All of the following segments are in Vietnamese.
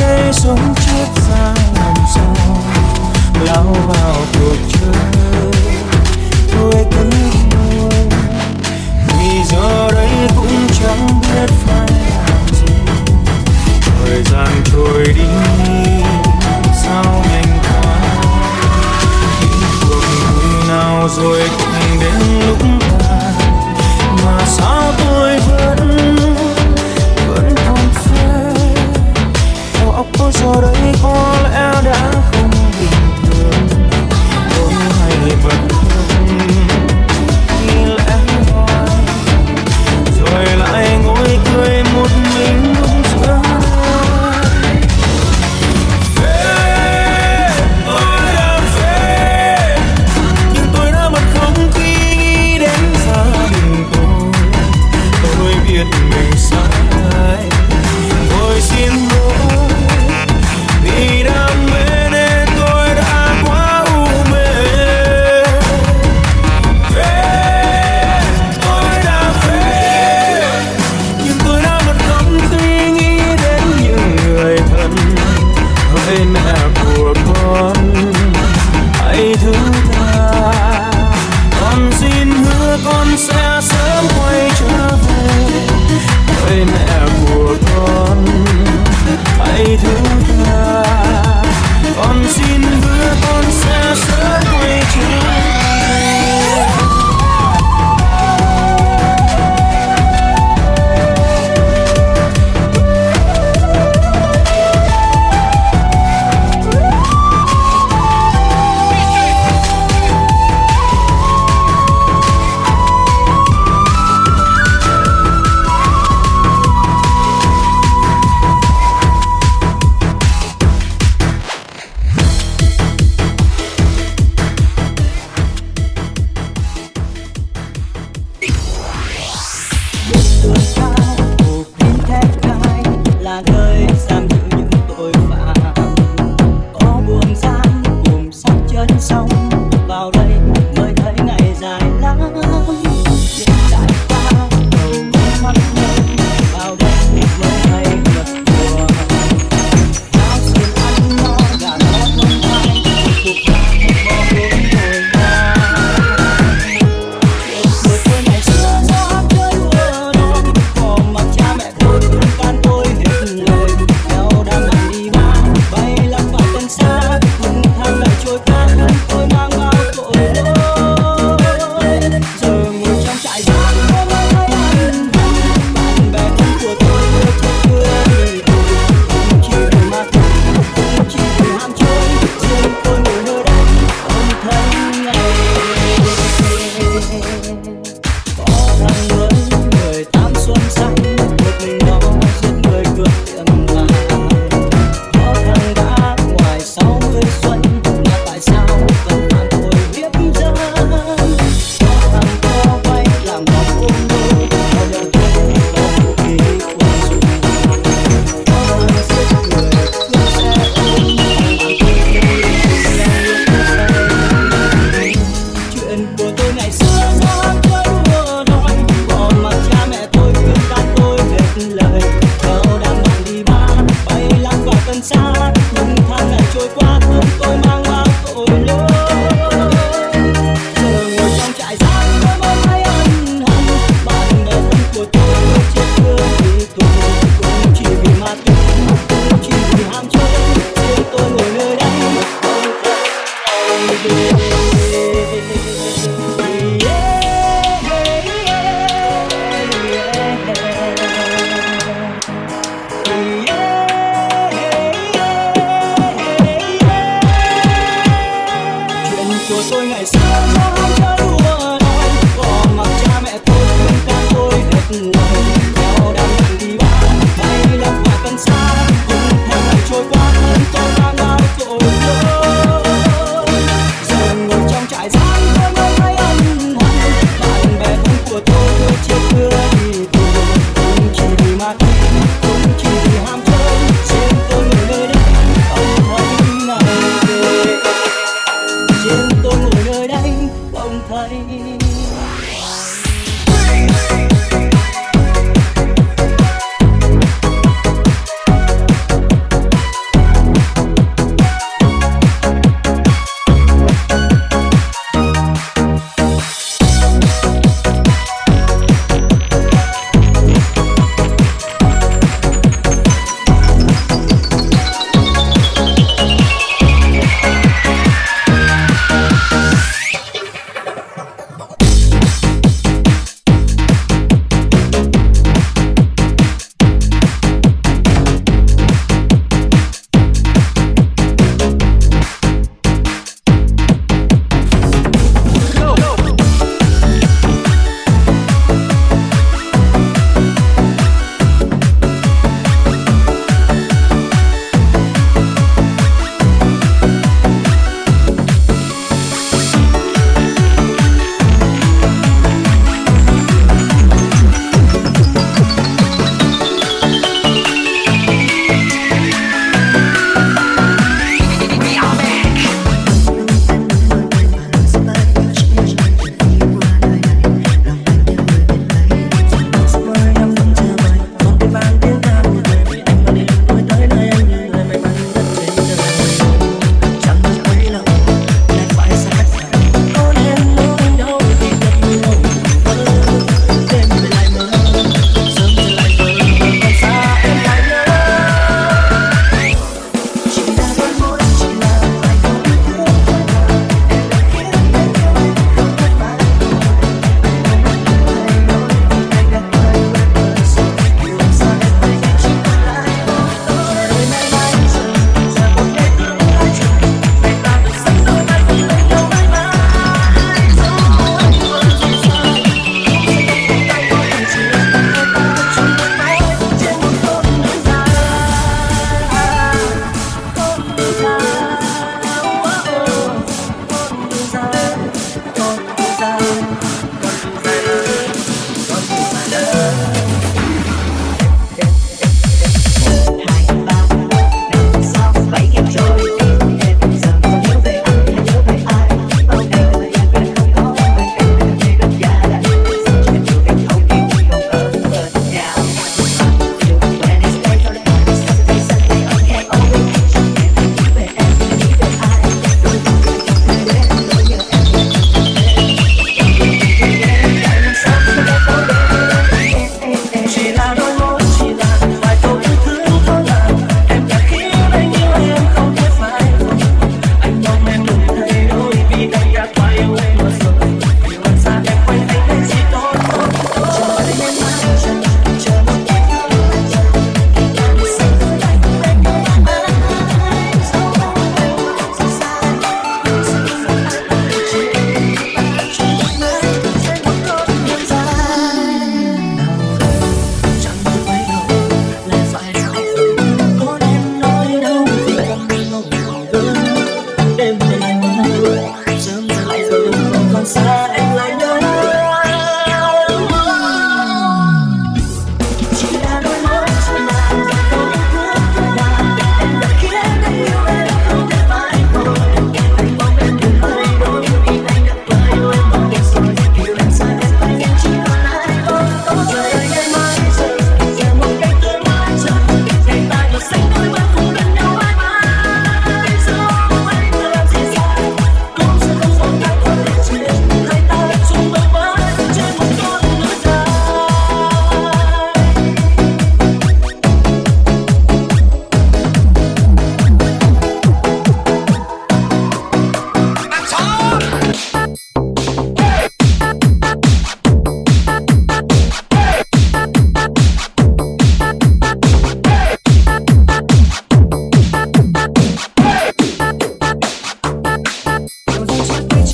đây sống chết ra làm sao? Lao vào cuộc chơi, tôi cứng đuôi vì giờ đây cũng chẳng biết phải làm gì. Thời gian trôi đi, sao nhanh quá? Những cuộc vui nào rồi cũng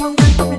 冲。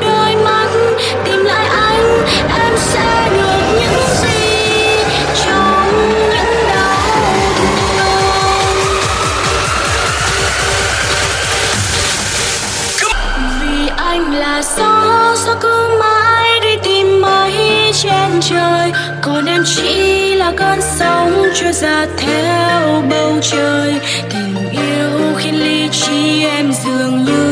đôi mắt tìm lại anh. Em sẽ được những gì trong những đau thương. Vì anh là gió gió cứ mãi đi tìm mây trên trời. Còn em chỉ là cơn sóng trôi ra theo bầu trời. Tình yêu khiến ly trí em dường như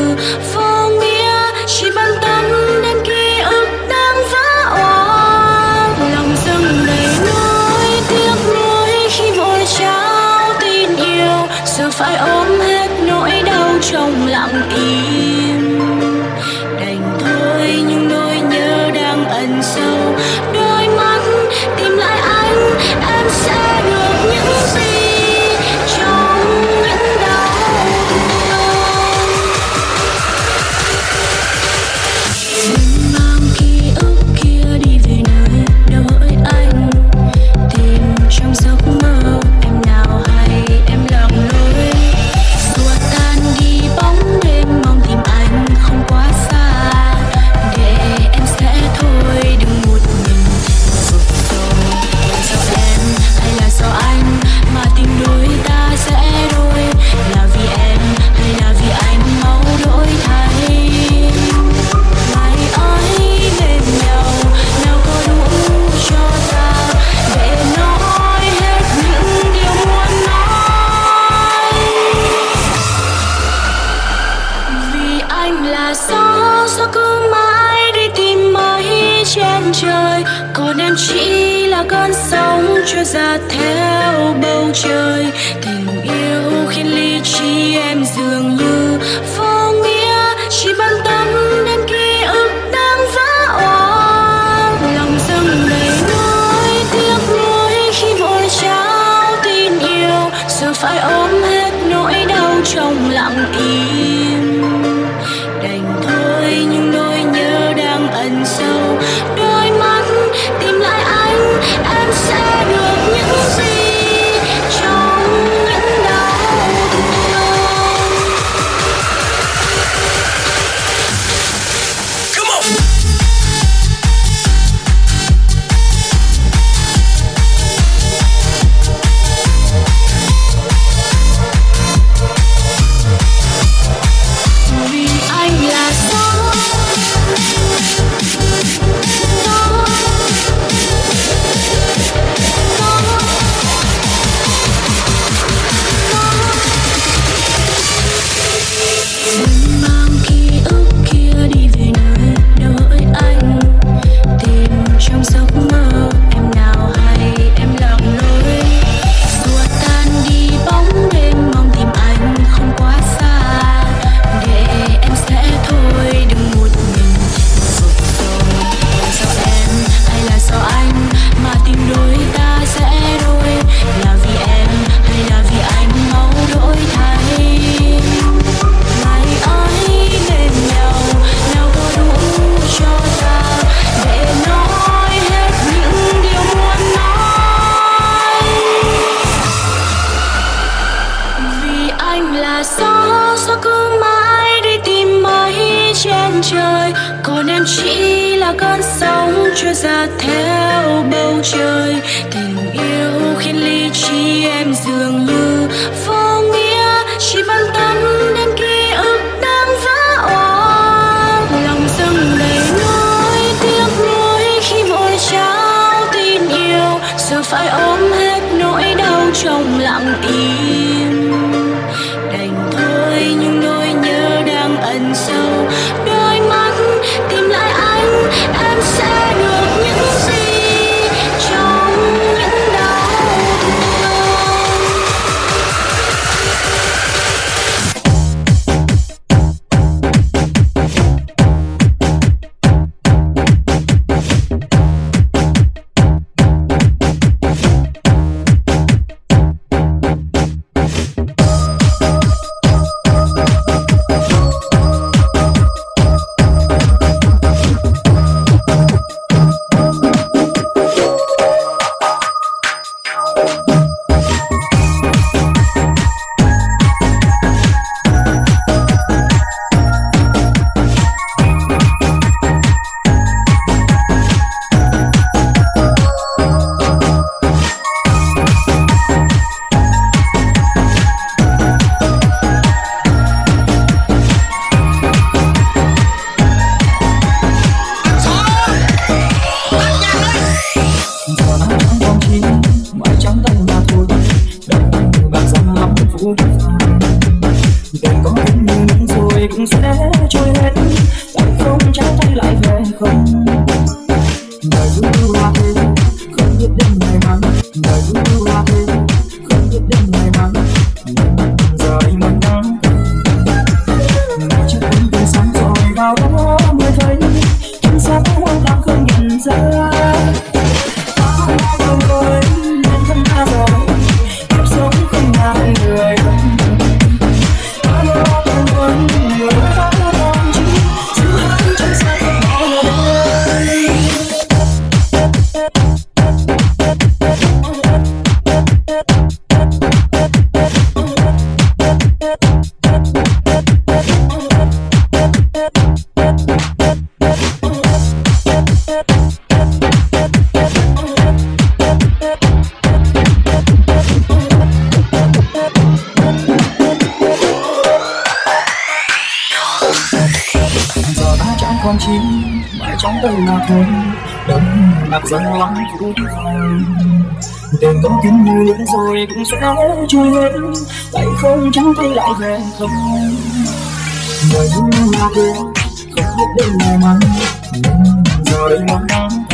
thấy đậm đạp dần lắm cũng đừng có kính như lửa rồi cũng sẽ trôi hết tại không chẳng thấy lại về không đời cũng là quên không biết đến ngày mai giờ đây mong ngóng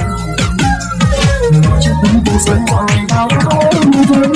nói cho tính cũng sẽ hoài bao nhiêu thương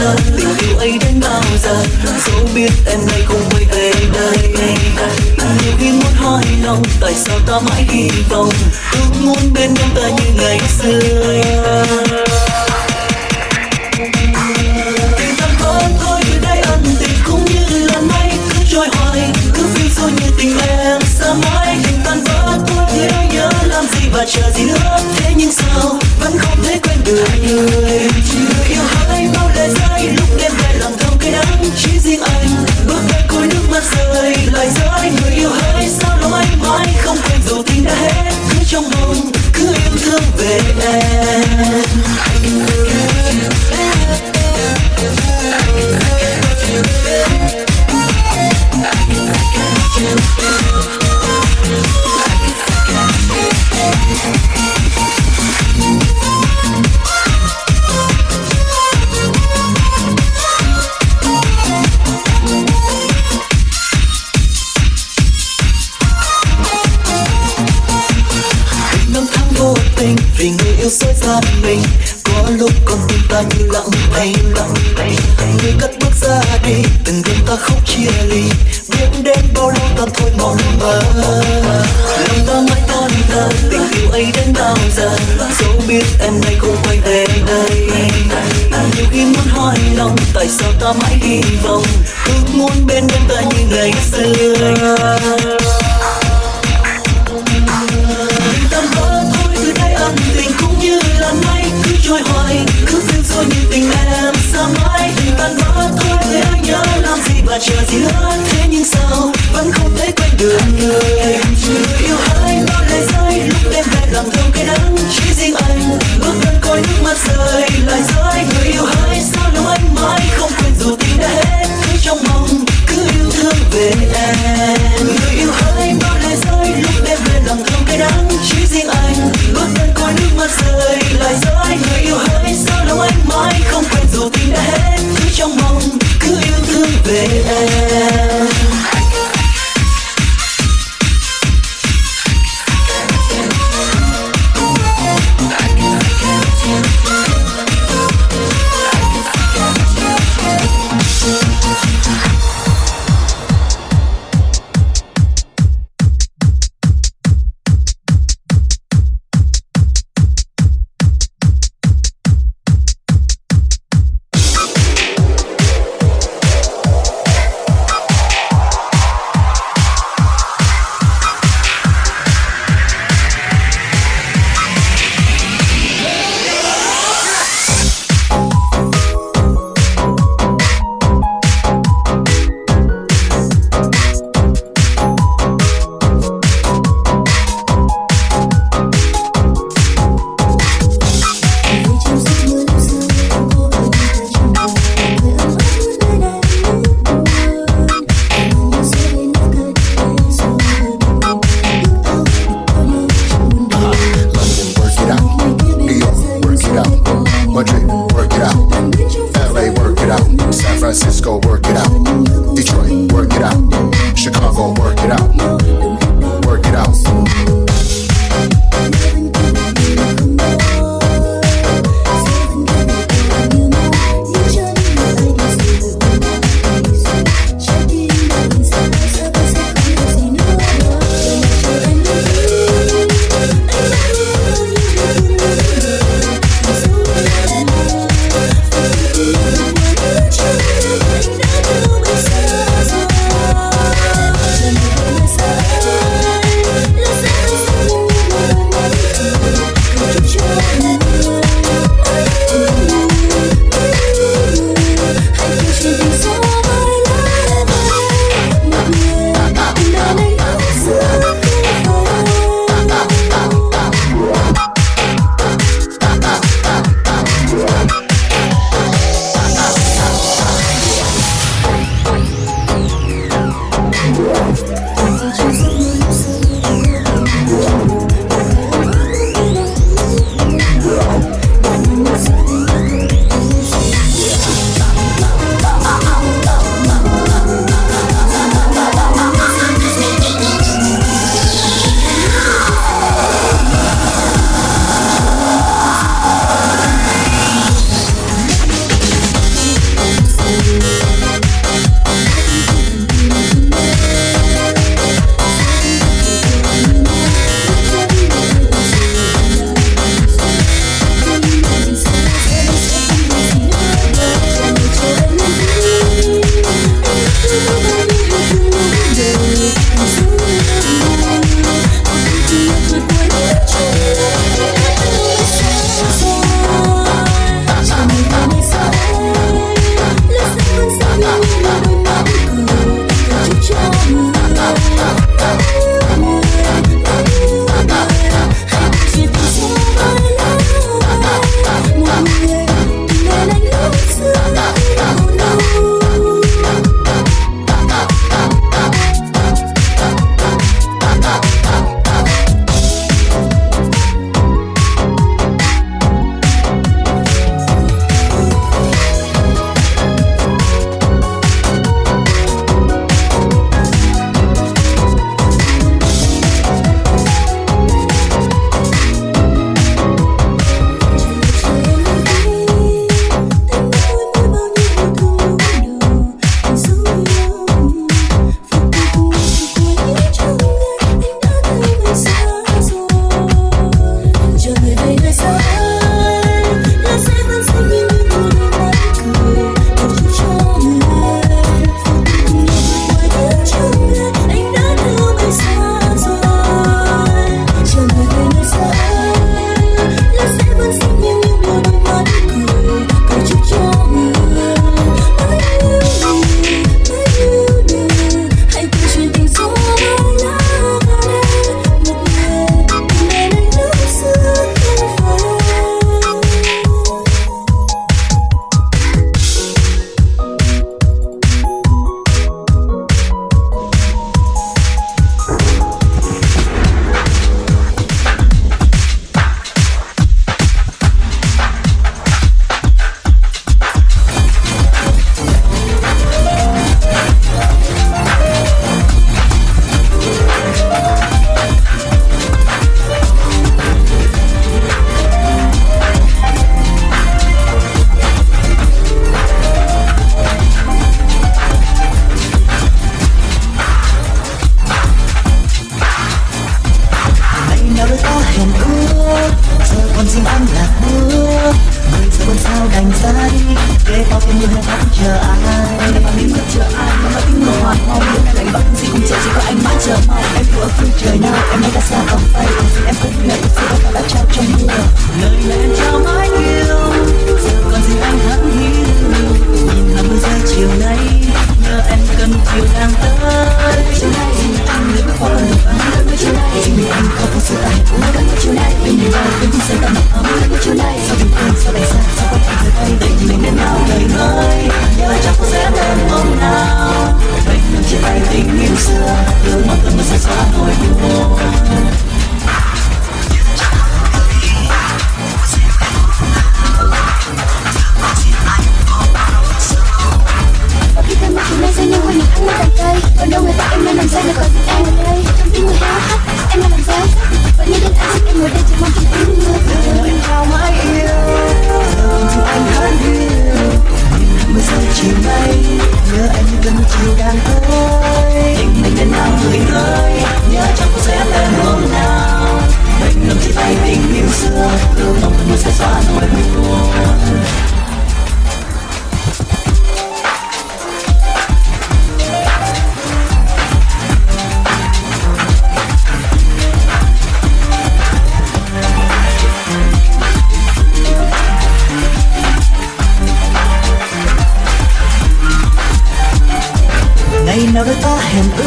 thơ tình yêu ấy đến bao giờ dẫu biết em nay không quay về đây nhiều khi muốn hỏi lòng tại sao ta mãi hy vọng ước muốn bên nhau ta như ngày xưa baby. bên em ta như ngày xưa Đừng tan vỡ thôi, từ nay ân tình cũng như là mây. Cứ trôi hoài, cứ dưng rồi như tình em sao mãi. Đừng tan vỡ thôi thế anh nhớ làm gì và chờ gì hết thế nhưng sao, vẫn không thể quên được người. Em chưa yêu ai bao lời rơi, lúc đêm về lòng thương cái đắng. Chỉ riêng anh, bước chân coi nước mắt rơi, lại rơi.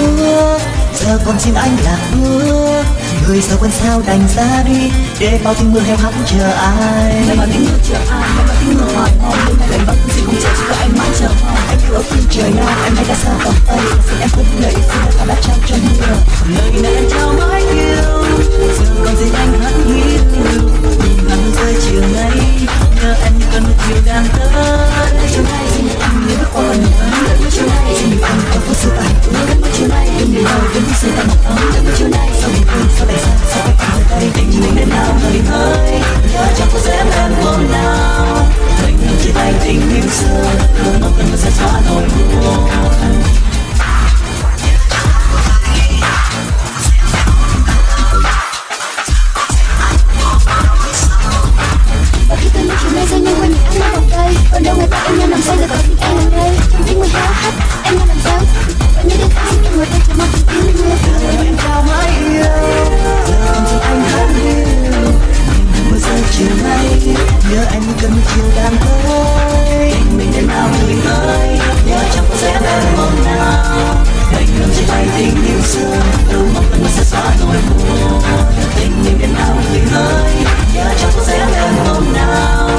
Ta giờ còn xin anh là hứa người giờ quên sao đành ra đi, để bao tiếng mưa heo hắt chờ ai? Để bao tiếng mưa chờ ai, để bao tiếng mưa hỏi mong đêm nay lạnh bắc gì cũng chờ chỉ có anh mãi chờ. Mong anh cứ ở phương trời nào, em nay đã xa tầm tay. Xin em không lệ, xin ta đã trao trong mưa. Lời này em trao mãi yêu giờ còn riêng anh hắt hiu nắng rơi chiều nay nhớ anh như cơn mưa chiều đang tới chiều nay, xin anh nhớ bước qua con đường chiều nay, xin anh không có sự tài ước chiều nay, đừng để đâu đừng say ta mặc ấm chiều nay sao bình thường sao đầy xa sao cách anh rời tay tình mình đến nào người ơi nhớ chẳng có dễ em hôm nào. Mình chia tay tình yêu xưa. Ước mong cơn mưa sẽ xóa nỗi buồn Và nếu người ta em nhau làm sao giờ còn khi em đây Chẳng biết người háo em nhau làm sao Và những đêm tháng người ta chờ mong chỉ yêu Em chào mãi yêu Làm cho anh hát yêu Mưa rơi chiều nay Nhớ anh như cơn mưa chiều đang tới Mình đến nào người ơi Nhớ chẳng có sẽ về hôm nào Mình cầm trên tay tình yêu xưa Đôi mong anh sẽ xóa nỗi buồn Tình mình đến nào người ơi Nhớ chẳng có sẽ về hôm nào